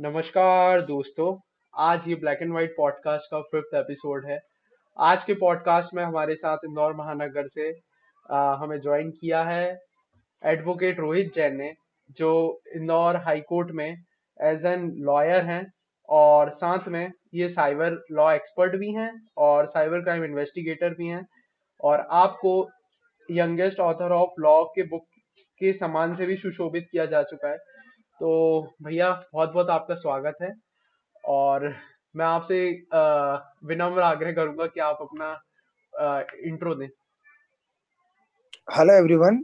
नमस्कार दोस्तों आज ये ब्लैक एंड व्हाइट पॉडकास्ट का फिफ्थ एपिसोड है। आज के पॉडकास्ट में हमारे साथ इंदौर महानगर से आ, हमें ज्वाइन किया है एडवोकेट रोहित जैन ने जो इंदौर हाई कोर्ट में एज एन लॉयर हैं और साथ में ये साइबर लॉ एक्सपर्ट भी हैं और साइबर क्राइम इन्वेस्टिगेटर भी हैं। और आपको यंगेस्ट ऑथर ऑफ़ लॉ के बुक के समान से भी सुशोभित किया जा चुका है। तो भैया बहुत बहुत आपका स्वागत है। और मैं आपसे विनम्र आग्रह करूँगा कि आप अपना इंट्रो दें। Hello everyone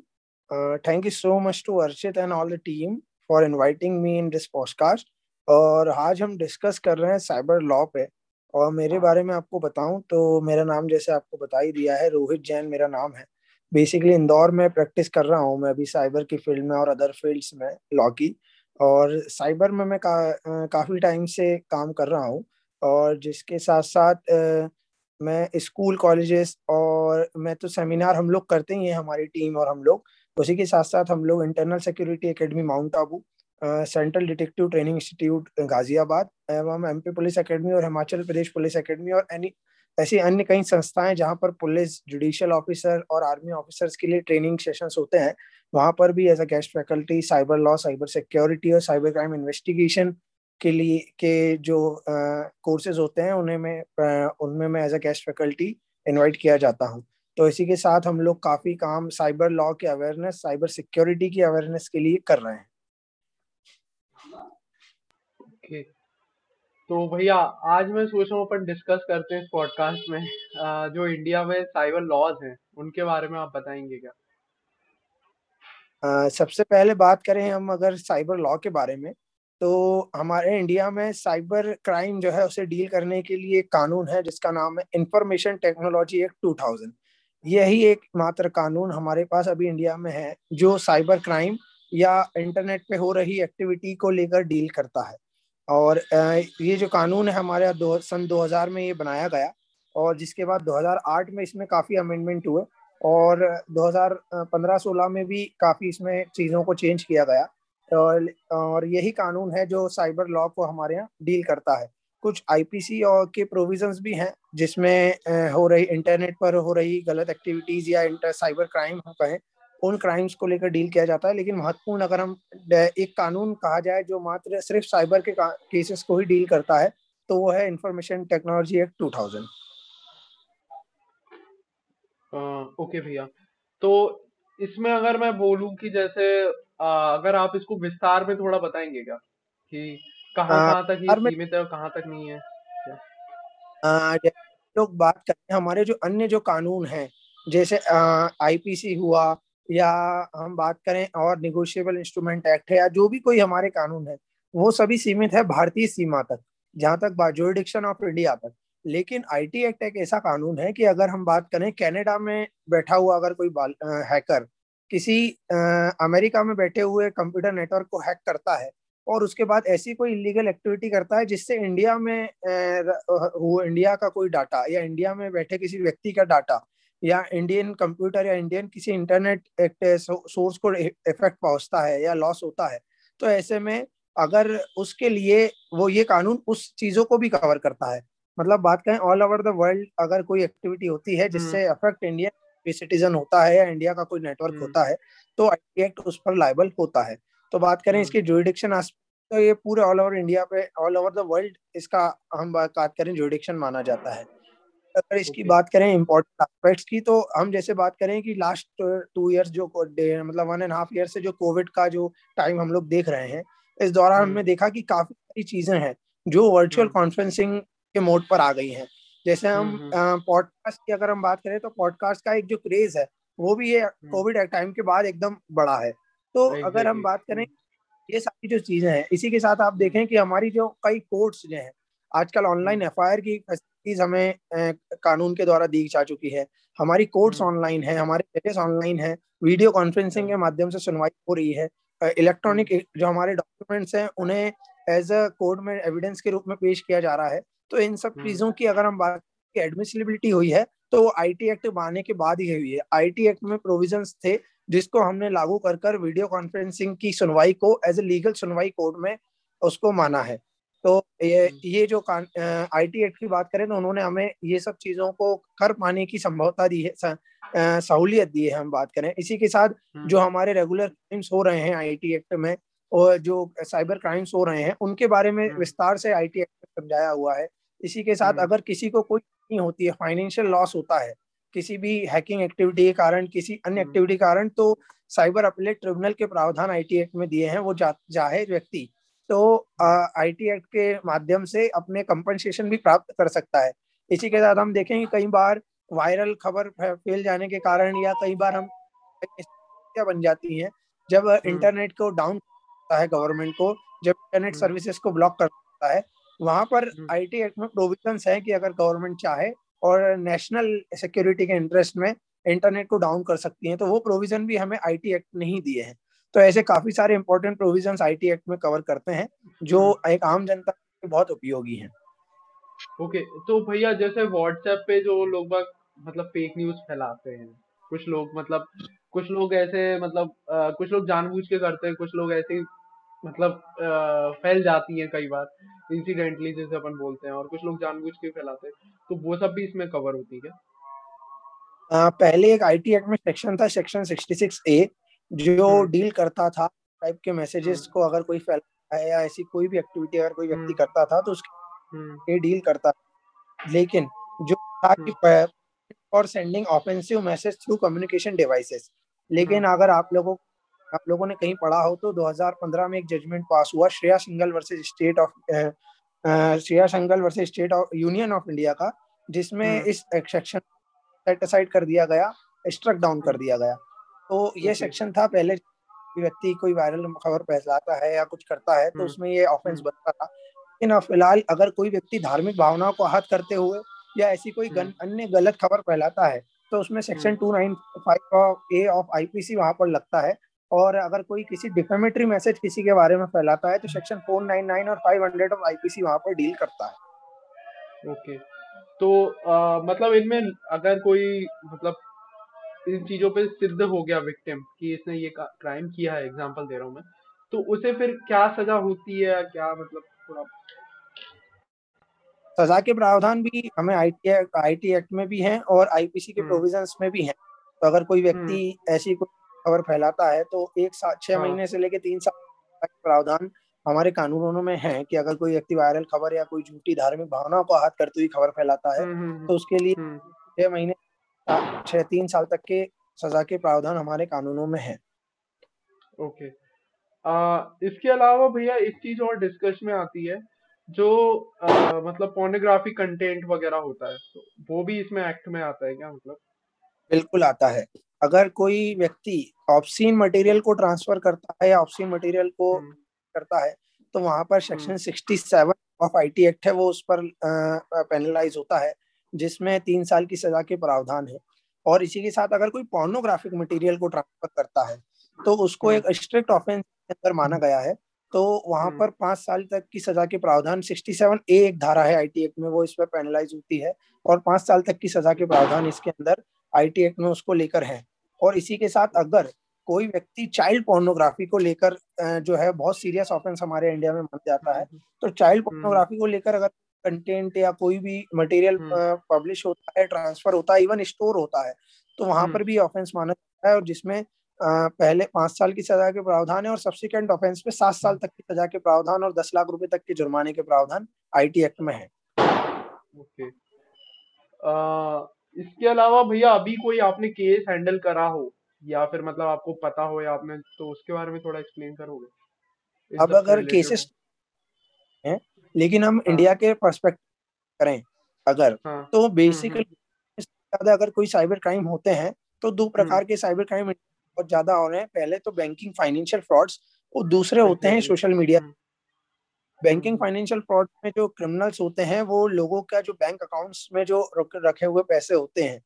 thank you so much to Archit and all the team for inviting me in this podcast और आज हम डिस्कस कर रहे हैं साइबर लॉ पे। और मेरे हाँ। बारे में आपको बताऊँ तो मेरा नाम जैसे आपको बता ही दिया है रोहित जैन मेरा नाम है। बेसिकली इंदौर में प्रैक्टिस कर रहा हूँ मैं अभी साइबर की फ़ील्ड में और अदर फील्ड्स में लॉ की और साइबर में मैं का, काफ़ी टाइम से काम कर रहा हूँ और जिसके साथ साथ मैं स्कूल कॉलेजेस और मैं तो सेमिनार हम लोग करते ही हैं हमारी टीम और हम लोग। उसी के साथ साथ हम लोग internal security academy Mount Abu central detective training institute Ghaziabad एवं एमपी पुलिस एकेडमी और हिमाचल प्रदेश पुलिस एकेडमी और एनी ऐसी अन्य कई संस्थाएँ जहाँ पर पुलिस जुडिशियल ऑफिसर और आर्मी ऑफिसर्स के लिए ट्रेनिंग सेशंस होते हैं, वहाँ पर भी as a guest faculty cyber law cyber security और साइबर क्राइम इन्वेस्टिगेशन के लिए, के जो कोर्सेज होते हैं, उन्हें मैं उनमें मैं as a guest faculty invite किया जाता हूँ तो इसी के साथ हम लोग काफ़ी काम साइबर लॉ के अवेयरनेस साइबर सिक्योरिटी की अवेयरनेस के लिए कर रहे हैं okay. तो भैया, आज मैं सोच रहा हूँ अपन डिस्कस करते हैं इस पॉडकास्ट में जो इंडिया में साइबर लॉज हैं, उनके बारे में आप बताएँगे क्या? सबसे पहले बात करें हम अगर साइबर लॉ के बारे में तो हमारे इंडिया में साइबर क्राइम जो है, उसे डील करने के लिए एक कानून है, जिसका नाम है इंफॉर्मेशन टेक्नोलॉजी एक्ट 2000 यही एक मात्र कानून हमारे पास अभी इंडिया में है, जो साइबर क्राइम या इंटरनेट पे हो रही एक्टिविटी को लेकर डील करता है। और ये जो कानून है हमारे दो, सन 2000 में ये बनाया गया और जिसके बाद 2008 में इसमें काफ़ी अमेंडमेंट हुए और 2015-16 में भी काफ़ी इसमें चीज़ों को चेंज किया गया और और यही कानून है जो साइबर लॉ को हमारे यहाँ डील करता है। कुछ आईपीसी और के प्रोविजंस भी हैं जिसमें हो रही इंटरनेट पर हो रही गलत एक्टिविटीज़ या इंटर साइबर क्राइम हो कहें उन क्राइम्स को लेकर डील किया जाता है लेकिन महत्वपूर्ण अगर हम एक कानून कहा जाए जो मात्र सिर्फ़ साइबर के केसेस को ही डील करता है तो वो है इंफॉर्मेशन टेक्नोलॉजी एक्ट 2000 ओके भैया। तो इसमें अगर मैं बोलूँ कि जैसे आ, अगर आप इसको विस्तार में थोड़ा बताएँगे क्या? कि कहाँ कहाँ तक ये सीमित है और कहाँ तक नहीं है? लोग बात करते हैं हमारे जो अन्य जो कानून हैं जैसे आईपीसी हुआ या हम बात करें और निगोशिएबल इंस्ट्रूमेंट एक्ट है या जो भी कोई हमारे कानून है वो सभी सीमित है भारतीय सीमा तक जहाँ तक जोरिडिक्शन ऑफ़ इंडिया तक। लेकिन आईटी एक्ट एक ऐसा कानून है कि अगर हम बात करें कनाडा में बैठा हुआ अगर कोई हैकर किसी आ, अमेरिका में बैठे हुए कंप्यूटर नेटवर्क को हैक करता है और उसके बाद ऐसी कोई इलीगल एक्टिविटी करता है जिससे इंडिया में वो इंडिया का कोई डाटा या इंडिया में बैठे किसी व्यक्ति का डाटा या इंडियन कंप्यूटर या इंडियन किसी इंटरनेट सोर्स को इफ़ेक्ट पहुँचता है या लॉस होता है तो ऐसे में अगर उसके लिए वो ये कानून उस चीज़ों को भी कवर करता है मतलब बात करें ऑल ओवर द वर्ल्ड अगर कोई एक्टिविटी होती है जिससे अफेक्ट इंडियन सिटीजन होता है या इंडिया का कोई नेटवर्क हम्म। होता है तो आई एक्ट उस पर लाइबल होता है तो बात करें हम्म। इसकी जुडिक्शन तो ये पूरे ऑल ओवर इंडिया पे ऑल ओवर द वर्ल्ड इसका हम बात करें जुडिक्शन माना जाता है अगर इसकी okay. बात करें इम्पोर्टेंट एस्पेक्ट्स की तो हम जैसे बात करें कि लास्ट टू इयर्स जो मतलब वन एंड हाफ़ ईयर से जो कोविड का जो टाइम हम लोग देख रहे हैं इस दौरान हमने हम्म। देखा कि काफ़ी सारी चीज़ें हैं जो वर्चुअल कॉन्फ्रेंसिंग हम्म। के मोड पर आ गई हैं। जैसे हम पॉडकास्ट हम्म, की अगर हम बात करें तो पॉडकास्ट का एक जो क्रेज है वो भी ये कोविड टाइम के बाद एकदम बड़ा है। तो अगर हम बात करें ये सारी जो चीज़ें हैं इसी के साथ आप देखें कि हमारी जो कई कोर्ट्स जो हैं आजकल ऑनलाइन एफआईआर की फैसिलिटीज़ हमें कानून के द्वारा दी जा चुकी है हमारी कोर्ट्स ऑनलाइन हम्म। है हमारे जजेस ऑनलाइन है वीडियो कॉन्फ्रेंसिंग के माध्यम से सुनवाई हो रही है इलेक्ट्रॉनिक हम्म। जो हमारे डॉक्यूमेंट्स हैं उन्हें एज अ कोर्ट में एविडेंस के रूप में पेश किया जा रहा है तो इन सब हम्म। चीज़ों की अगर हम बात की एडमिसिबिलिटी हुई है तो वो आईटी एक्ट आने के बाद ही हुई है आईटी एक्ट में प्रोविज़न थे जिसको हमने लागू कर कर वीडियो कॉन्फ्रेंसिंग की सुनवाई को एज ए लीगल सुनवाई कोर्ट में उसको माना है तो ये हम्म। ये जो आईटी एक्ट की बात करें तो उन्होंने हमें ये सब चीज़ों को कर पाने की संभवता दी है सहूलियत दी है हम बात करें इसी के साथ हम्म। जो हमारे रेगुलर क्राइम्स हो रहे हैं आईटी एक्ट में और जो साइबर क्राइम्स हो रहे हैं उनके बारे में हम्म। विस्तार से आईटी एक्ट में समझाया हुआ है इसी के साथ अगर किसी को कोई नहीं होती है फाइनेंशियल लॉस होता है किसी भी हैकिंग एक्टिविटी के कारण किसी अन्य एक्टिविटी के कारण तो साइबर अपलेट ट्रिब्यूनल के प्रावधान आईटी एक्ट में दिए हैं वो जा, ज़ाहिर व्यक्ति तो आईटी एक्ट के माध्यम से अपने कंपनसेशन भी प्राप्त कर सकता है इसी के साथ हम देखेंगे कई बार वायरल खबर फैल जाने के कारण या कई बार हम क्या बन जाती हैं जब इंटरनेट हम्म। को डाउन करता है गवर्नमेंट को जब इंटरनेट हम्म। सर्विसेज़ को ब्लॉक कर सकता है वहाँ पर आईटी हम्म। एक्ट में प्रोविज़न है कि अगर गवर्नमेंट चाहे और नेशनल सिक्योरिटी के इंटरेस्ट में इंटरनेट को डाउन कर सकती है तो वो प्रोविज़न भी हमें आईटी एक्ट नहीं दिए हैं तो ऐसे काफ़ी सारे इंपॉर्टेंट प्रोविज़न आईटी एक्ट में कवर करते हैं जो हम्म। एक आम जनता के बहुत उपयोगी है ओके okay, तो भैया जैसे व्हाट्सएप पे जो लोग मतलब फेक न्यूज़ फैलाते हैं कुछ लोग मतलब कुछ लोग ऐसे मतलब आ, कुछ लोग जानबूझ के करते हैं कुछ लोग ऐसे मतलब आ, फैल जाती हैं कई बार इंसिडेंटली जैसे अपन बोलते हैं और कुछ लोग जानबूझ के फैलाते हैं तो वो सब भी इसमें कवर होती है क्या पहले एक आईटी एक्ट में सेक्शन था सेक्शन 66 ए जो डील हम्म। करता था टाइप के मैसेजेस हम्म। को अगर कोई फैला है या ऐसी कोई भी एक्टिविटी अगर कोई व्यक्ति हम्म। करता था तो उसके ये डील करता लेकिन जो था कि for sending offensive message through communication devices लेकिन अगर आप लोगों आप लोगों ने कहीं पढ़ा हो तो 2015 में एक जजमेंट पास हुआ Shreya Singhal versus state of Shreya Singhal versus state of union of India का जिसमें इस सेक्शन सेट असाइड कर दिया गया स्ट्रक डाउन कर दिया गया। तो ये सेक्शन था पहले व्यक्ति कोई वायरल खबर फैलाता है या कुछ करता है तो हम्म। उसमें ये ऑफेंस हम्म। बनता था लेकिन फ़िलहाल अगर कोई व्यक्ति धार्मिक भावनाओं को आहत करते हुए या ऐसी कोई हम्म। अन्य गलत खबर फैलाता है तो उसमें section two nine five of A of IPC वहाँ पर लगता है और अगर कोई किसी डिफेमेटरी मैसेज किसी के बारे में फैलाता है तो सेक्शन फोर नाइन नाइन और फाइव हंड्रेड ऑफ़ आईपीसी वहाँ पर डील करता है ओके तो आ, मतलब इनमें अगर कोई मतलब इन चीज़ों पे सिद्ध हो गया विक्टिम कि इसने ये क्राइम किया है एग्जांपल दे रहा हूँ मैं तो उसे फिर क्या सजा होती है क्या मतलब थोड़ा सजा के प्रावधान भी हमें आईटी आईटी एक्ट में भी हैं और आईपीसी के प्रोविजंस हम्म। में भी हैं तो अगर कोई व्यक्ति हम्म। ऐसी कोई खबर फैलाता है तो एक साल छह हाँ। महीने से लेकर तीन साल प्रावधान हमारे कानूनों में है कि अगर कोई व्यक्ति वायरल खबर या कोई झूठी धार्मिक भावनाओं को आहत करती हुई खबर फैलाता है हम्म, तो उसके लिए छह महीने छह तीन साल तक के सजा के प्रावधान हमारे कानूनों में है। ओके आ, इसके अलावा भैया एक चीज़ और डिस्कस में आती है जो आ, मतलब पोर्नोग्राफी कंटेंट वगैरह होता है तो वो भी इसमें एक्ट में आता है क्या मतलब? बिल्कुल आता है। अगर कोई व्यक्ति ऑप्सीन मटेरियल को ट्रांसफ़र करता है या ऑप्सीन मटेरियल को हम्म। करता है तो वहाँ पर section sixty seven of IT act है वो उस पर पेनलाइज होता है। जिसमें तीन साल की सजा के प्रावधान है। और इसी के साथ अगर कोई पोर्नोग्राफिक मटेरियल को ट्रांसफ़र करता है तो उसको एक स्ट्रिक्ट ऑफेंस के अंदर माना गया है। तो वहाँ हम्म। पर पाँच साल तक की सजा के प्रावधान 67 ए एक धारा है आईटी एक्ट में वो इस पर पेनलाइज होती है। और पाँच साल तक की सजा के प्रावधान इसके अंदर आईटी एक्ट में उसको लेकर है। और इसी के साथ अगर कोई व्यक्ति चाइल्ड पोर्नोग्राफी को लेकर जो है बहुत सीरियस ऑफेंस हमारे इंडिया में मान जाता है हम्म। तो चाइल्ड पोर्नोग्राफी को लेकर अगर कंटेंट या कोई भी मटेरियल पब्लिश हम्म। होता है ट्रांसफ़र होता है इवन स्टोर होता है तो वहाँ पर हम्म। भी ऑफेंस माना जाता है और जिसमें पहले पाँच साल की सजा के प्रावधान है और सब्सिक्वेंट ऑफेंस पे सात साल तक की सजा के प्रावधान और दस लाख रुपए तक के जुर्माने के प्रावधान आईटी एक्ट में है। ओके। इसके अलावा भैया अभी कोई आपने केस हैंडल करा हो? या फिर मतलब आपको पता हो या आपने तो उसके बारे में थोड़ा एक्सप्लेन करोगे? अब अगर केसेस हैं लेकिन हम हाँ. इंडिया के परस्पेक्टिव करें अगर हाँ. तो बेसिकली हम्म, ज़्यादा अगर कोई साइबर क्राइम होते हैं तो दो प्रकार के साइबर क्राइम बहुत ज़्यादा हो रहे हैं। पहले तो बैंकिंग फाइनेंशियल फ्रॉड्स और दूसरे होते हैं social media banking financial fraud में जो क्रिमिनल्स होते हैं वो लोगों का जो बैंक अकाउंट्स में जो रखे हुए पैसे होते हैं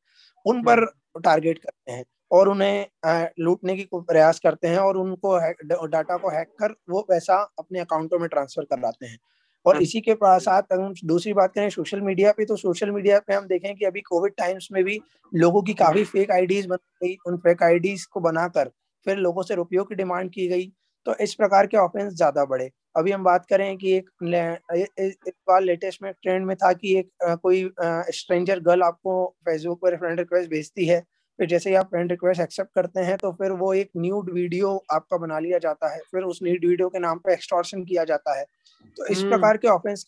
उन पर टारगेट करते हैं और उन्हें लूटने की प्रयास करते हैं और उनको डाटा को हैक कर वो पैसा अपने अकाउंटों में ट्रांसफ़र कर लाते हैं। और हाँ। इसी के साथ हम दूसरी बात करें सोशल मीडिया पे तो सोशल मीडिया पे हम देखें कि अभी कोविड टाइम्स में भी लोगों की काफ़ी फेक आईडीज बन गई उन फेक आईडीज को बनाकर फिर लोगों से रुपयों की डिमांड की गई तो इस प्रकार के ऑफेंस ज़्यादा बढ़े अभी हम बात करें कि एक एक बार लेटेस्ट में ट्रेंड में था कि एक कोई स्ट्रेंजर गर्ल आपको फेसबुक पर फ्रेंड रिक्वेस्ट भेजती है फिर जैसे ही आप फ्रेंड रिक्वेस्ट एक्सेप्ट करते हैं तो फिर वो एक न्यूड वीडियो आपका बना लिया जाता है। फिर उस न्यूड वीडियो के नाम पे एक्सटॉर्शन किया जाता है। तो इस हम्म। प्रकार के ऑफेंस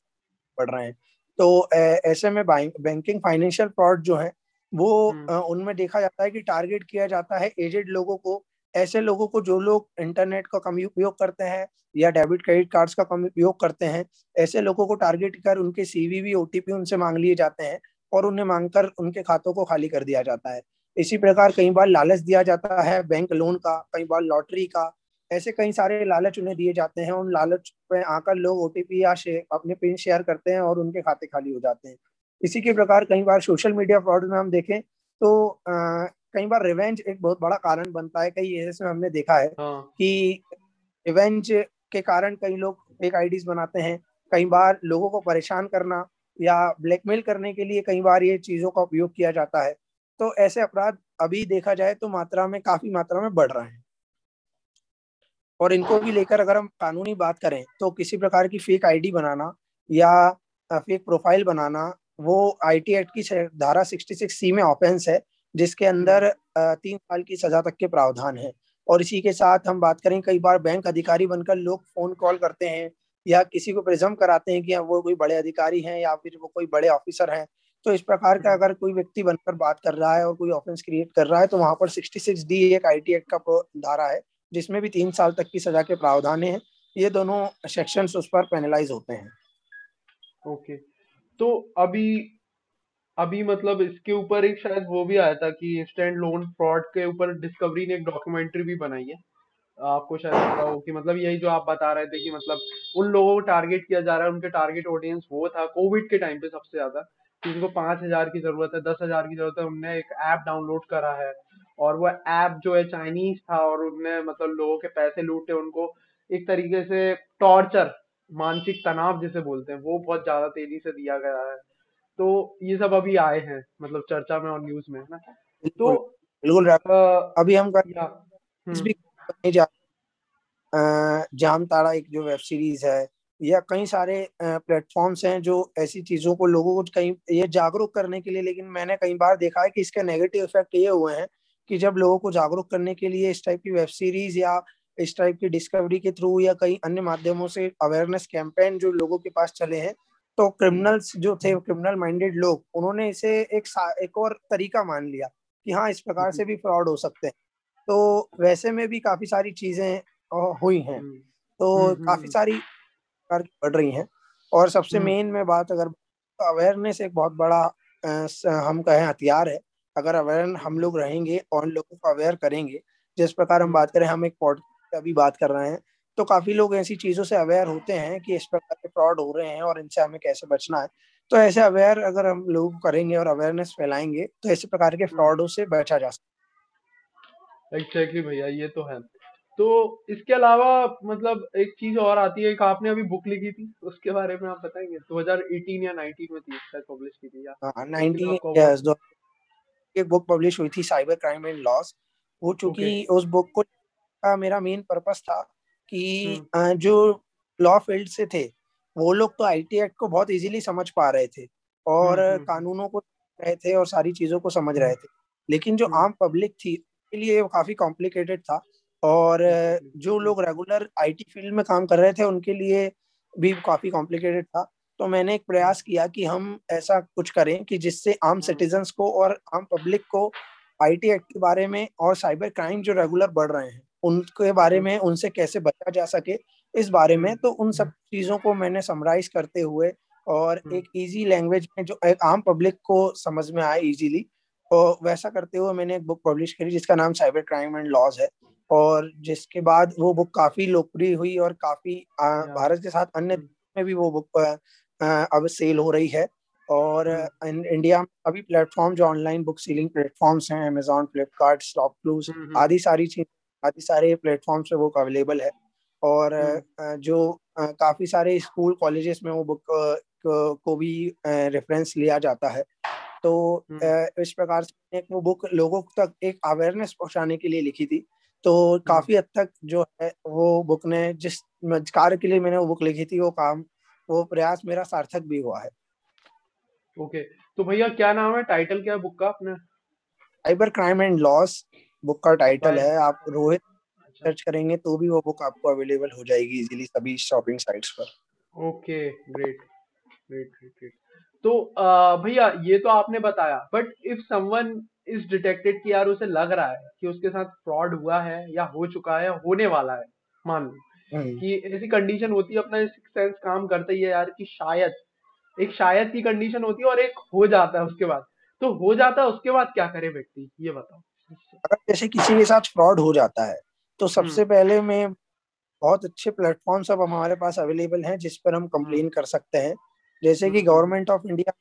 बढ़ रहे हैं। तो ऐसे में बैंकिंग फाइनेंशियल फ्रॉड जो है वो हम्म। उनमें देखा जाता है कि टारगेट किया जाता है एजेड लोगों को। ऐसे लोगों को जो लोग इंटरनेट का कम उपयोग करते हैं या डेबिट क्रेडिट कार्ड्स का कम उपयोग करते हैं ऐसे लोगों को टारगेट कर उनके सीवीवी ओटीपी उनसे मांग लिए जाते हैं और उन्हें मांगकर उनके खातों को खाली कर दिया जाता है। इसी प्रकार कई बार लालच दिया जाता है बैंक लोन का कई बार लॉटरी का। ऐसे कई सारे लालच उन्हें दिए जाते हैं। उन लालच पे आकर लोग ओटीपी या अपने पिन शेयर करते हैं और उनके खाते खाली हो जाते हैं। इसी के प्रकार कई बार सोशल मीडिया फ्रॉड में हम देखें तो कई बार रिवेंज एक बहुत बड़ा कारण बनता है। कई ऐसे में हमने देखा है हाँ। कि रिवेंज के कारण कई लोग फेक आईडीज बनाते हैं। कई बार लोगों को परेशान करना या ब्लैकमेल करने के लिए कई बार ये चीज़ों का उपयोग किया जाता है। तो ऐसे अपराध अभी देखा जाए तो मात्रा में, काफ़ी मात्रा में बढ़ रहे हैं। और इनको भी लेकर अगर हम कानूनी बात करें तो किसी प्रकार की फेक आईडी बनाना या फेक प्रोफ़ाइल बनाना, वो आईटी एक्ट की धारा 66 सी में ऑफेंस है, जिसके अंदर तीन साल की सजा तक के प्रावधान है। और इसी के साथ हम बात करें, कई बार बैंक अधिकारी बनकर लोग फ़ोन कॉल करते हैं या किसी को प्रिजम कराते हैं कि वो कोई बड़े अधिकारी हैं या फिर वो कोई बड़े ऑफिसर हैं तो इस प्रकार का अगर कोई व्यक्ति बनकर बात कर रहा है और कोई ऑफेंस क्रिएट कर रहा है तो वहाँ पर 66 डी एक आईटी एक्ट का धारा है जिसमें भी तीन साल तक की सजा के प्रावधान है। ये दोनों सेक्शन उस पर पेनलाइज होते हैं। ओके। तो अभी अभी मतलब इसके ऊपर एक शायद वो भी आया था कि इंस्टेंट लोन फ्रॉड के ऊपर डिस्कवरी ने एक डॉक्यूमेंट्री भी बनाई है। आपको शायद पता हो कि मतलब यही जो आप बता रहे थे कि मतलब उन लोगों को टारगेट किया जा रहा है उनके टारगेट ऑडियंस वो था कोविड के टाइम पे सबसे ज़्यादा। कि उनको पाँच हज़ार की ज़रूरत है दस हज़ार की ज़रूरत है उनने एक ऐप डाउनलोड करा है और वो ऐप जो है चाइनीज़ था और उनने मतलब लोगों के पैसे लूटे उनको एक तरीके से टॉर्चर मानसिक तनाव जिसे बोलते हैं वो बहुत ज़्यादा तेज़ी से दिया गया है। तो ये सब अभी आए हैं मतलब चर्चा में और न्यूज़ में है ना? तो बिल्कुल अभी हम कर हम्म। जाम तारा एक जो वेब सीरीज़ है या कई सारे प्लेटफॉर्म्स हैं जो ऐसी चीज़ों को लोगों को कहीं ये जागरूक करने के लिए लेकिन मैंने कई बार देखा है कि इसके नेगेटिव इफ़ेक्ट ये हुए हैं कि जब लोगों को जागरूक करने के लिए इस टाइप की वेब सीरीज़ या इस टाइप की डिस्कवरी के थ्रू या कई अन्य माध्यमों से अवेयरनेस कैंपेन जो लोगों के पास चले हैं तो क्रिमिनल्स जो थे क्रिमिनल माइंडेड लोग उन्होंने इसे एक एक और तरीका मान लिया कि हाँ इस प्रकार से भी फ्रॉड हो सकते हैं। तो वैसे में भी काफ़ी सारी चीज़ें हुई हैं। तो काफ़ी हम्म, काफ़ी सारी बढ़ रही हैं। और सबसे मेन में बात अगर अवेयरनेस एक बहुत बड़ा हम कहें हथियार है। अगर अवेयर हम लोग रहेंगे और लोगों को अवेयर करेंगे जिस प्रकार हम बात करें हम एक पॉड अभी बात कर रहे हैं तो काफ़ी लोग ऐसी चीज़ों से अवेयर होते हैं कि इस प्रकार के फ्रॉड हो रहे हैं और इनसे हमें कैसे बचना है। तो ऐसे अवेयर अगर हम लोग करेंगे और अवेयरनेस फैलाएँगे तो ऐसे प्रकार के फ्रॉडों से बचा जा सकता एग्जैक्टली भैया ये तो है। तो इसके अलावा मतलब एक चीज़ और आती है एक आपने अभी बुक लिखी थी उसके बारे में आप बताएँगे? 2018 या 19 में थी शायद पब्लिश की थी या हाँ 19 यस दो एक बुक पब्लिश हुई थी साइबर क्राइम एंड लॉस वो चूँकि उस बुक को का मेरा मेन पर्पस था कि हम्म। जो लॉ फ़ील्ड से थे वो लोग तो आईटी एक्ट को बहुत इजीली समझ पा रहे थे और हम्म, हम्म, कानूनों को रहे थे और सारी चीज़ों को समझ रहे थे। लेकिन जो आम पब्लिक थी के लिए वो काफ़ी कॉम्प्लिकेटेड था। और जो लोग रेगुलर आईटी फ़ील्ड में काम कर रहे थे उनके लिए भी काफ़ी कॉम्प्लिकेटेड था। तो मैंने एक प्रयास किया कि हम ऐसा कुछ करें कि जिससे आम सिटीजन्स को और आम पब्लिक को आईटी एक्ट के बारे में और साइबर क्राइम जो रेगुलर बढ़ रहे हैं उनके बारे में उनसे कैसे बचा जा सके इस बारे में। तो उन सब चीज़ों को मैंने समराइज करते हुए और एक इजी लैंग्वेज में जो एक आम पब्लिक को समझ में आए इजीली और वैसा करते हुए मैंने एक बुक पब्लिश करी जिसका नाम साइबर क्राइम एंड लॉज है। और जिसके बाद वो बुक काफ़ी लोकप्रिय हुई और काफ़ी भारत के साथ अन्य में भी वो बुक अब सेल हो रही है। और इंडिया में अभी प्लेटफॉर्म जो ऑनलाइन बुक सेलिंग प्लेटफॉर्म्स हैं अमेजोन फ्लिपकार्ट स्टॉप क्लूज आदि सारी चीज़ आदि सारे प्लेटफॉर्म्स पे वो अवेलेबल है। और हम्म। जो काफ़ी सारे स्कूल कॉलेजेस में वो बुक को भी रेफरेंस लिया जाता है। तो हम्म। इस प्रकार से एक वो बुक लोगों तक एक अवेयरनेस पहुँचाने के लिए लिखी थी। तो हम्म। काफ़ी हद तक जो है वो बुक ने जिस कार्य के लिए मैंने वो बुक लिखी थी वो काम वो प्रयास मेरा सार्थक भी हुआ है। Okay okay. तो भैया क्या नाम है? टाइटल क्या है बुक का अपने? Cyber crime and laws book का टाइटल है। आप रोहित अच्छा। सर्च करेंगे तो भी वो बुक आपको अवेलेबल हो जाएगी इजीली सभी शॉपिंग साइट्स पर। ओके ग्रेट ग्रेट ग्रेट तो भैया ये तो आपने बताया but if someone is detected कि यार उसे लग रहा है कि उसके साथ फ्रॉड हुआ है या हो चुका है होने वाला है मान लो। हम्म। कि ऐसी कंडीशन होती है अपना सेंस काम करता ही है यार कि शायद एक शायद की कंडीशन होती है और एक हो जाता है उसके बाद। तो हो जाता है उसके बाद क्या करे व्यक्ति? ये बताओ। अगर जैसे किसी के साथ फ्रॉड हो जाता है तो हम्म। सबसे पहले मैं बहुत अच्छे प्लेटफॉर्म सब हमारे पास अवेलेबल हैं जिस पर हम हम्म। कंप्लेन कर सकते हैं। जैसे हम्म कि हम्म। गवर्नमेंट ऑफ़ इंडिया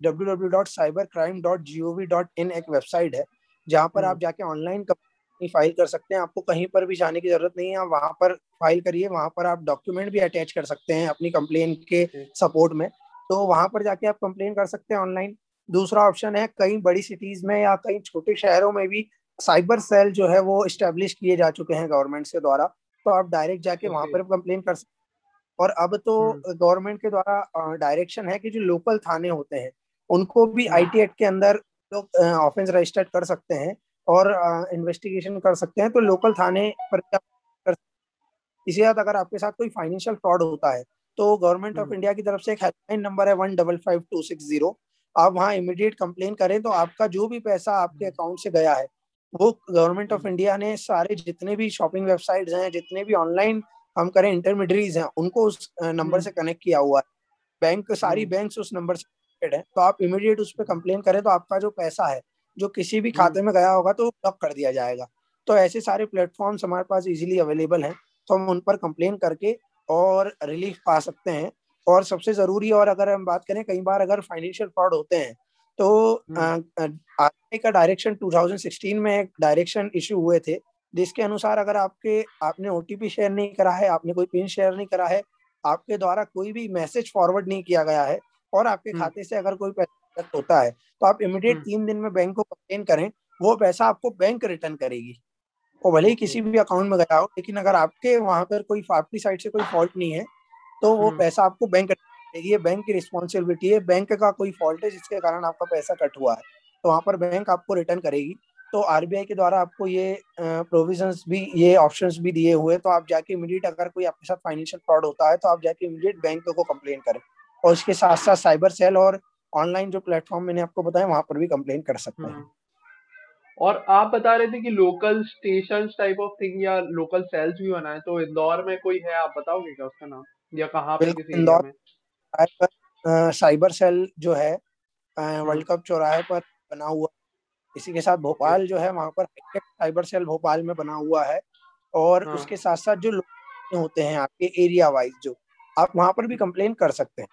www.cybercrime.gov.in एक वेबसाइट है जहाँ पर हम्म। आप जाके ऑनलाइन कंप्लेन फ़ाइल कर सकते हैं। आपको कहीं पर भी जाने की ज़रूरत नहीं है आप वहाँ पर फ़ाइल करिए वहाँ पर आप डॉक्यूमेंट भी अटैच कर सकते हैं अपनी कंप्लेन के सपोर्ट में। तो वहाँ पर जाके आप कंप्लेन कर सकते हैं ऑनलाइन दूसरा ऑप्शन है कई बड़ी सिटीज़ में या कई छोटे शहरों में भी साइबर सेल जो है वो इस्टेब्लिश किए जा चुके हैं गवर्नमेंट के द्वारा। तो आप डायरेक्ट जाके वहाँ पर कंप्लेन कर सकते हैं। और अब तो हम्म। गवर्नमेंट के द्वारा डायरेक्शन है कि जो लोकल थाने होते हैं उनको भी आई आईटी एक्ट के अंदर लोग ऑफेंस रजिस्टर कर सकते हैं और इन्वेस्टिगेशन कर सकते हैं तो लोकल थाने पर कर इसी साथ अगर आपके साथ कोई फाइनेंशियल फ्रॉड होता है तो गवर्नमेंट ऑफ़ हम्म। इंडिया की तरफ़ से एक हेल्पलाइन नंबर है one double five two six zero आप वहाँ इमिडिएट कंप्लेन करें तो आपका जो भी पैसा आपके अकाउंट से गया है वो गवर्नमेंट ऑफ़ हम्म। इंडिया ने सारे जितने भी शॉपिंग वेबसाइट्स हैं जितने भी ऑनलाइन हम करें इंटरमीडियरीज हैं उनको उस नंबर हम्म। से कनेक्ट किया हुआ है। बैंक सारी हम्म। बैंक उस नंबर से कनेक्टेड है तो आप इमीडिएट उस पर कंप्लेन करें तो आपका जो पैसा है जो किसी भी खाते में गया होगा तो ब्लॉक कर दिया जाएगा। तो ऐसे सारे प्लेटफॉर्म्स हमारे पास इजीली अवेलेबल हैं तो हम उन पर कंप्लेन करके और रिलीफ पा सकते हैं। और सबसे ज़रूरी और अगर हम बात करें कई बार अगर फाइनेंशियल फ्रॉड होते हैं तो हम्म। आरबीआई का डायरेक्शन 2016 में एक डायरेक्शन इशू हुए थे जिसके अनुसार अगर आपके आपने ओटीपी शेयर नहीं करा है आपने कोई पिन शेयर नहीं करा है आपके द्वारा कोई भी मैसेज फॉरवर्ड नहीं किया गया है और आपके हम्म। खाते से अगर कोई पैसा होता है तो आप इमीडिएट हम्म। तीन दिन में बैंक को कंप्लेन करें वो पैसा आपको बैंक रिटर्न करेगी। वो भले ही किसी भी अकाउंट में गया हो लेकिन अगर आपके वहाँ पर कोई आपकी साइड से कोई फॉल्ट नहीं है तो वो हम्म। पैसा आपको बैंक देगी ये बैंक की रिस्पॉन्सिबिलिटी है। बैंक का कोई फॉल्ट है जिसके कारण आपका पैसा कट हुआ है तो वहाँ पर बैंक आपको रिटर्न करेगी। तो आरबीआई के द्वारा आपको ये प्रोविजंस भी ये ऑप्शंस भी दिए हुए तो आप जाके इमीडिएट अगर कोई आपके साथ फाइनेंशियल फ्रॉड होता है तो आप जाके इमीडिएट बैंक को कंप्लेन करें। और उसके साथ साथ साइबर सेल और ऑनलाइन जो प्लेटफॉर्म मैंने आपको बताया वहाँ पर भी कंप्लेन कर सकते हैं। हम्म। और आप बता रहे थे कि local station type of thing या लोकल सेल्स भी बनाए तो इंदौर में कोई है? आप बताओगे क्या उसका नाम? या कहाँ पे किस इंदौर में? साइबर सेल जो है हम्म। वर्ल्ड कप चौराहे पर बना हुआ इसी के साथ भोपाल जो है वहाँ पर साइबर सेल भोपाल में बना हुआ है। और हाँ। उसके साथ साथ जो लोग होते हैं आपके एरिया वाइज जो आप वहाँ पर भी कंप्लेन कर सकते हैं।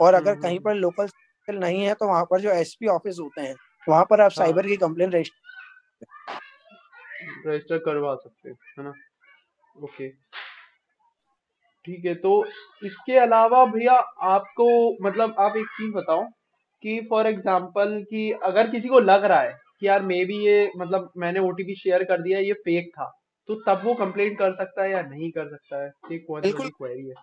और अगर हम्म। कहीं पर लोकल सेल नहीं है तो वहाँ पर जो एसपी ऑफ़िस होते हैं वहाँ पर आप हाँ। साइबर की कंप्लेन रजिस्टर रजिस्टर करवा सकते हैं है ना? ओके ठीक है तो इसके अलावा भैया आपको मतलब आप एक चीज़ बताओ कि फॉर एग्ज़ाम्पल कि अगर किसी को लग रहा है कि यार मे बी ये मतलब मैंने ओटीपी शेयर कर दिया ये फेक था तो तब वो कंप्लेंट कर सकता है या नहीं कर सकता है? एक बिल्कुल। बड़ी क्वेरी है।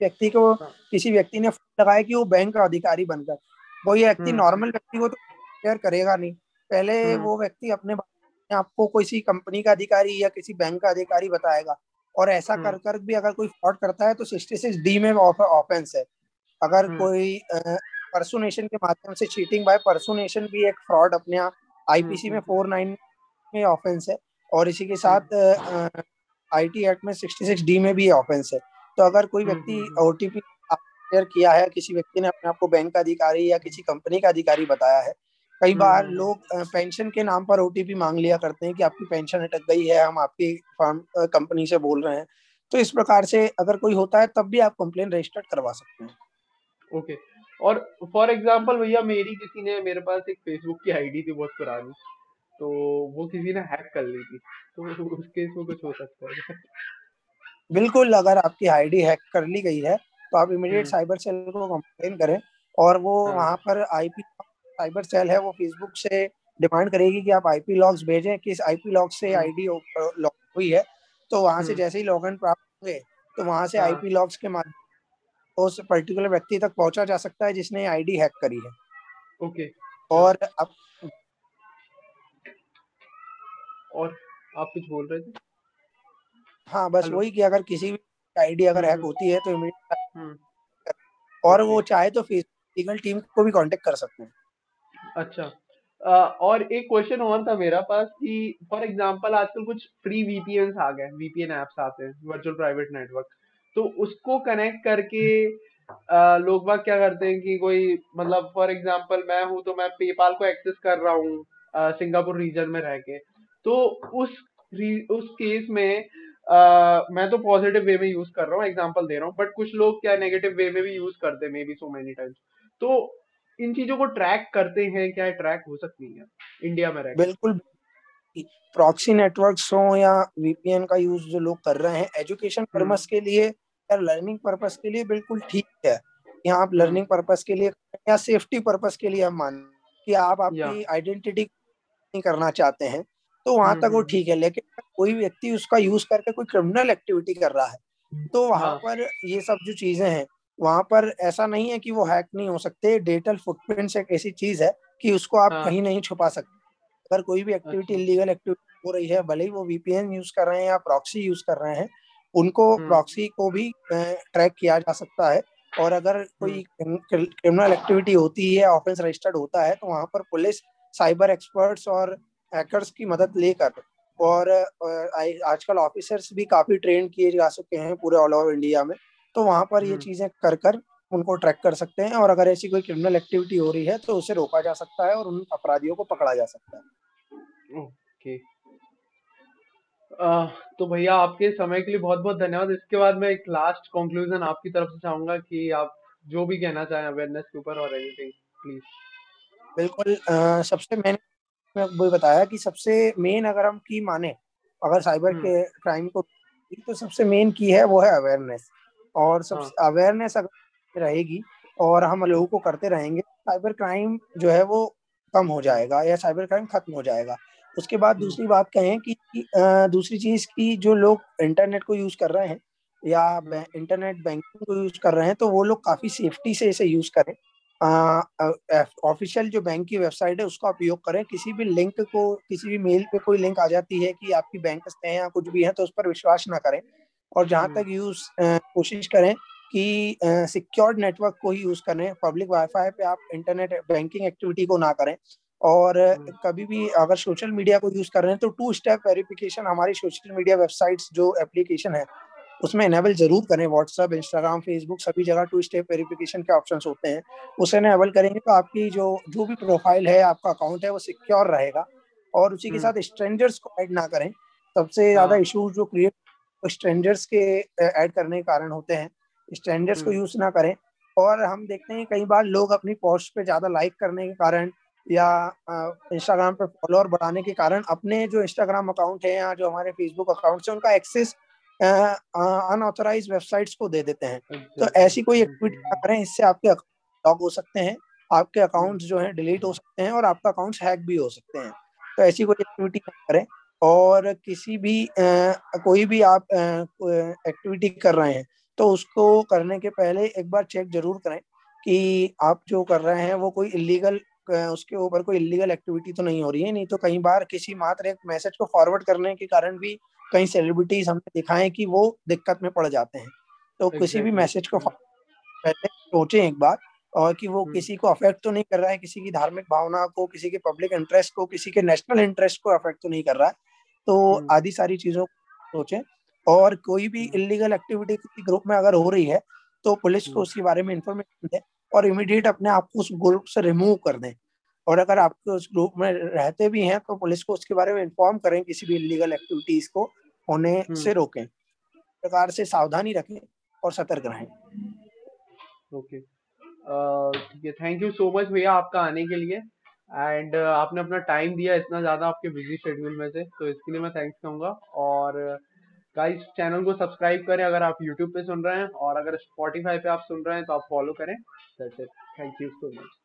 व्यक्ति को हाँ। किसी व्यक्ति ने लगाया कि वो बैंक का अधिकारी बनकर। वो ये व्यक्ति हम्म। नॉर्मल व्यक्ति को तो शेयर करेगा नहीं। पहले हम्म। वो व्यक्ति अपने आपको किसी कंपनी का अधिकारी या किसी बैंक का अधिकारी बताएगा। और ऐसा हम्म। कर कर भी अगर कोई फ्रॉड करता है तो सिक्सटी सिक्स डी में ऑफेंस है। अगर हम्म। कोई पर्सोनेशन के माध्यम से चीटिंग बाय पर्सोनेशन भी एक फ्रॉड अपने यहाँ हम्म आईपीसी में हम्म। फोर नाइन में ऑफेंस है। और इसी के हम्म। साथ आईटी एक्ट में सिक्सटी सिक्स डी में भी ऑफेंस है। तो अगर कोई हम्म व्यक्ति हम्म हम्म। ओटीपी शेयर किया है किसी व्यक्ति ने अपने आप को बैंक का अधिकारी या किसी कंपनी का अधिकारी बताया है कई हम्म बार हम्म हम्म, लोग पेंशन के नाम पर ओटीपी मांग लिया करते हैं कि आपकी पेंशन अटक गई है हम आपकी फर्म कंपनी से बोल रहे हैं। तो इस प्रकार से अगर कोई होता है तब भी आप कंप्लेन रजिस्टर्ड करवा सकते हैं। ओके। okay. और फॉर एग्जांपल भैया मेरी किसी ने मेरे पास एक फेसबुक की आईडी थी बहुत पुरानी तो वो किसी ने हैक कर ली थी तो उस केस में कुछ हो सकता है। बिल्कुल अगर आपकी आईडी हैक कर ली गई है तो आप इमीडिएट हम्म। साइबर सेल को कंप्लेन करें और वो वहाँ पर आईपी साइबर सेल है वो फेसबुक से डिमांड करेगी कि आप आईपी लॉग्स भेजें किस आईपी लॉग से हम्म। आईडी लॉग हुई है। तो वहाँ से हम्म। जैसे ही लॉगिन प्राप्त होंगे तो वहाँ से हाँ। आईपी लॉग्स के माध्यम उस पर्टिकुलर व्यक्ति तक पहुँचा जा सकता है जिसने आईडी हैक करी है। ओके। हाँ और अब और आप कुछ बोल रहे थे? हाँ बस वही कि अगर किसी भी आईडी अगर हम्म हैक होती है तो हम्म। और वो चाहे तो फेसबुक लीगल टीम को भी कांटेक्ट कर सकते हैं। अच्छा। अ, और एक क्वेश्चन और था मेरा पास कि फॉर एग्जांपल आजकल कुछ फ्री वीपीएन आ गए वीपीएन एप्स आते हैं वर्चुअल प्राइवेट नेटवर्क तो उसको कनेक्ट करके लोग बाग क्या करते हैं कि कोई मतलब फॉर एग्जांपल मैं हूँ तो मैं पेपाल को एक्सेस कर रहा हूँ सिंगापुर रीजन में रह के। तो उस उस केस में मैं तो पॉजिटिव वे में यूज़ कर रहा हूँ एग्जांपल दे रहा हूँ बट कुछ लोग क्या नेगेटिव वे में भी यूज़ करते हैं maybe so many times तो इन चीज़ों को ट्रैक करते हैं क्या ट्रैक हो सकती है इंडिया में रह बिल्कुल। प्रॉक्सी नेटवर्क्स हो या वीपीएन का यूज़ जो लोग कर रहे हैं एजुकेशन हम्म। पर्पस के लिए या लर्निंग पर्पस के लिए बिल्कुल ठीक है। यहाँ आप हम्म। लर्निंग पर्पस के लिए या सेफ्टी पर्पस के लिए हम मान कि आप आपकी आइडेंटिटी नहीं करना चाहते हैं तो वहाँ हम्म तक वो हम्म। ठीक है लेकिन कोई व्यक्ति उसका यूज़ करके कोई क्रिमिनल एक्टिविटी कर रहा है तो वहाँ हाँ। पर ये सब जो चीज़ें हैं वहाँ पर ऐसा नहीं है कि वो हैक नहीं हो सकते। डिजिटल फुटप्रिंट्स एक ऐसी चीज़ है कि उसको आप हाँ। कहीं नहीं छुपा सकते अगर कोई भी एक्टिविटी इलीगल एक्टिविटी हो रही है भले ही वो वीपीएन यूज़ कर रहे हैं या प्रॉक्सी यूज़ कर रहे हैं उनको हम्म। प्रॉक्सी को भी ट्रैक किया जा सकता है। और अगर हम्म। कोई क्रिमिनल एक्टिविटी होती है ऑफेंस रजिस्टर्ड होता है तो वहाँ पर पुलिस साइबर एक्सपर्ट्स और हैकर्स की मदद लेकर और आजकल ऑफिसर्स भी काफ़ी ट्रेन किए जा चुके हैं पूरे ऑल ओवर इंडिया में। तो वहाँ पर ये हम्म। चीज़ें कर कर उनको ट्रैक कर सकते हैं और अगर ऐसी कोई क्रिमिनल एक्टिविटी हो रही है तो उसे रोका जा सकता है और उन अपराधियों को पकड़ा जा सकता है। ओके। अह, तो भैया आपके समय के लिए बहुत बहुत धन्यवाद। इसके बाद मैं एक लास्ट कंक्लूजन आपकी तरफ़ से चाहूँगा कि आप जो भी कहना चाहें अवेयरनेस के ऊपर और एनीथिंग प्लीज़ बिल्कुल अ, सबसे मैंने वही बताया कि सबसे मेन अगर हम की माने अगर साइबर हम्म। के क्राइम को तो सबसे मेन की है वो है अवेयरनेस और हाँ। सबसे अवेयरनेस अगर रहेगी और हम लोगों को करते रहेंगे साइबर क्राइम जो है वो कम हो जाएगा या साइबर क्राइम खत्म हो जाएगा। उसके बाद हम्म। दूसरी बात कहें कि दूसरी चीज़ की जो लोग इंटरनेट को यूज़ कर रहे हैं या इंटरनेट बैंकिंग को यूज़ कर रहे हैं तो वो लोग काफ़ी सेफ्टी से इसे यूज़ करें। ऑफिशियल जो बैंक की वेबसाइट है उसका उपयोग करें। किसी भी लिंक को किसी भी मेल पे कोई लिंक आ जाती है कि आपकी बैंक है या कुछ भी है तो उस पर विश्वास ना करें। और जहाँ तक यूज़ कोशिश करें कि सिक्योर्ड नेटवर्क को ही यूज़ करें पब्लिक वाईफाई पे आप इंटरनेट बैंकिंग एक्टिविटी को ना करें। और कभी भी अगर सोशल मीडिया को यूज़ कर रहे हैं तो टू स्टेप वेरिफिकेशन हमारी सोशल मीडिया वेबसाइट्स जो एप्लीकेशन है उसमें इनेबल ज़रूर करें व्हाट्सअप इंस्टाग्राम फेसबुक सभी जगह टू स्टेप वेरिफिकेशन के ऑप्शन होते हैं। उसे इनेबल करेंगे तो आपकी जो जो भी प्रोफ़ाइल है आपका अकाउंट है वो सिक्योर रहेगा। और उसी के हम्म। साथ स्ट्रेंजर्स को ऐड ना करें। सबसे ज़्यादा हाँ। इश्यूज़ जो क्रिएट स्ट्रेंजर्स के ऐड करने के कारण होते हैं। स्ट्रेंजर्स को हम्म। यूज़ ना करें। और हम देखते हैं कई बार लोग अपनी पोस्ट पे ज़्यादा लाइक करने के कारण या इंस्टाग्राम पे फॉलोअर बढ़ाने के कारण अपने जो इंस्टाग्राम अकाउंट है या जो हमारे फेसबुक अकाउंट है उनका एक्सेस अनऑथराइज वेबसाइट्स को दे देते हैं। तो ऐसी कोई एक्टिविटी ना करें इससे आपके लॉक हो सकते हैं आपके अकाउंट्स जो हैं डिलीट हो सकते हैं और आपका अकाउंट्स हैक भी हो सकते हैं। तो ऐसी कोई एक्टिविटी ना करें और किसी भी अ, कोई भी आप एक्टिविटी कर रहे हैं तो उसको करने के पहले एक बार चेक ज़रूर करें कि आप जो कर रहे हैं वो कोई इलीगल उसके ऊपर कोई इलीगल एक्टिविटी तो नहीं हो रही है नहीं तो कई बार किसी मात्र एक मैसेज को फॉरवर्ड करने के कारण भी कई सेलिब्रिटीज हमने देखा है कि वो दिक्कत में पड़ जाते हैं। तो exactly. किसी भी मैसेज को पहले सोचें एक बार और कि वो हम्म किसी को अफेक्ट तो नहीं कर रहा है किसी की धार्मिक भावना को किसी के पब्लिक इंटरेस्ट को किसी के नेशनल इंटरेस्ट को अफेक्ट तो नहीं कर रहा है। तो हम्म आदि सारी चीज़ों को सोचें और कोई भी इलीगल एक्टिविटी किसी ग्रुप में अगर हो रही है तो पुलिस को हम्म उसके बारे में इंफॉर्मेशन दें और इमीडिएट अपने आप को उस ग्रुप से रिमूव कर दें। और अगर आपको उस ग्रुप में रहते भी हैं तो पुलिस को उसके बारे में इन्फॉर्म करें किसी भी इलीगल एक्टिविटीज़ को होने हम्म। से रोकें। प्रकार से सावधानी रखें और सतर्क रहें। ओके। ठीक है थैंक यू सो मच भैया आपका आने के लिए। एंड आपने अपना टाइम दिया इतना ज़्यादा आपके बिज़ी शेड्यूल में से तो इसके लिए मैं थैंक्स कहूँगा। और गाइस चैनल को सब्सक्राइब करें अगर आप यूट्यूब पे सुन रहे हैं और अगर स्पॉटिफाई पे आप सुन रहे हैं तो आप फॉलो करें। Thank you so much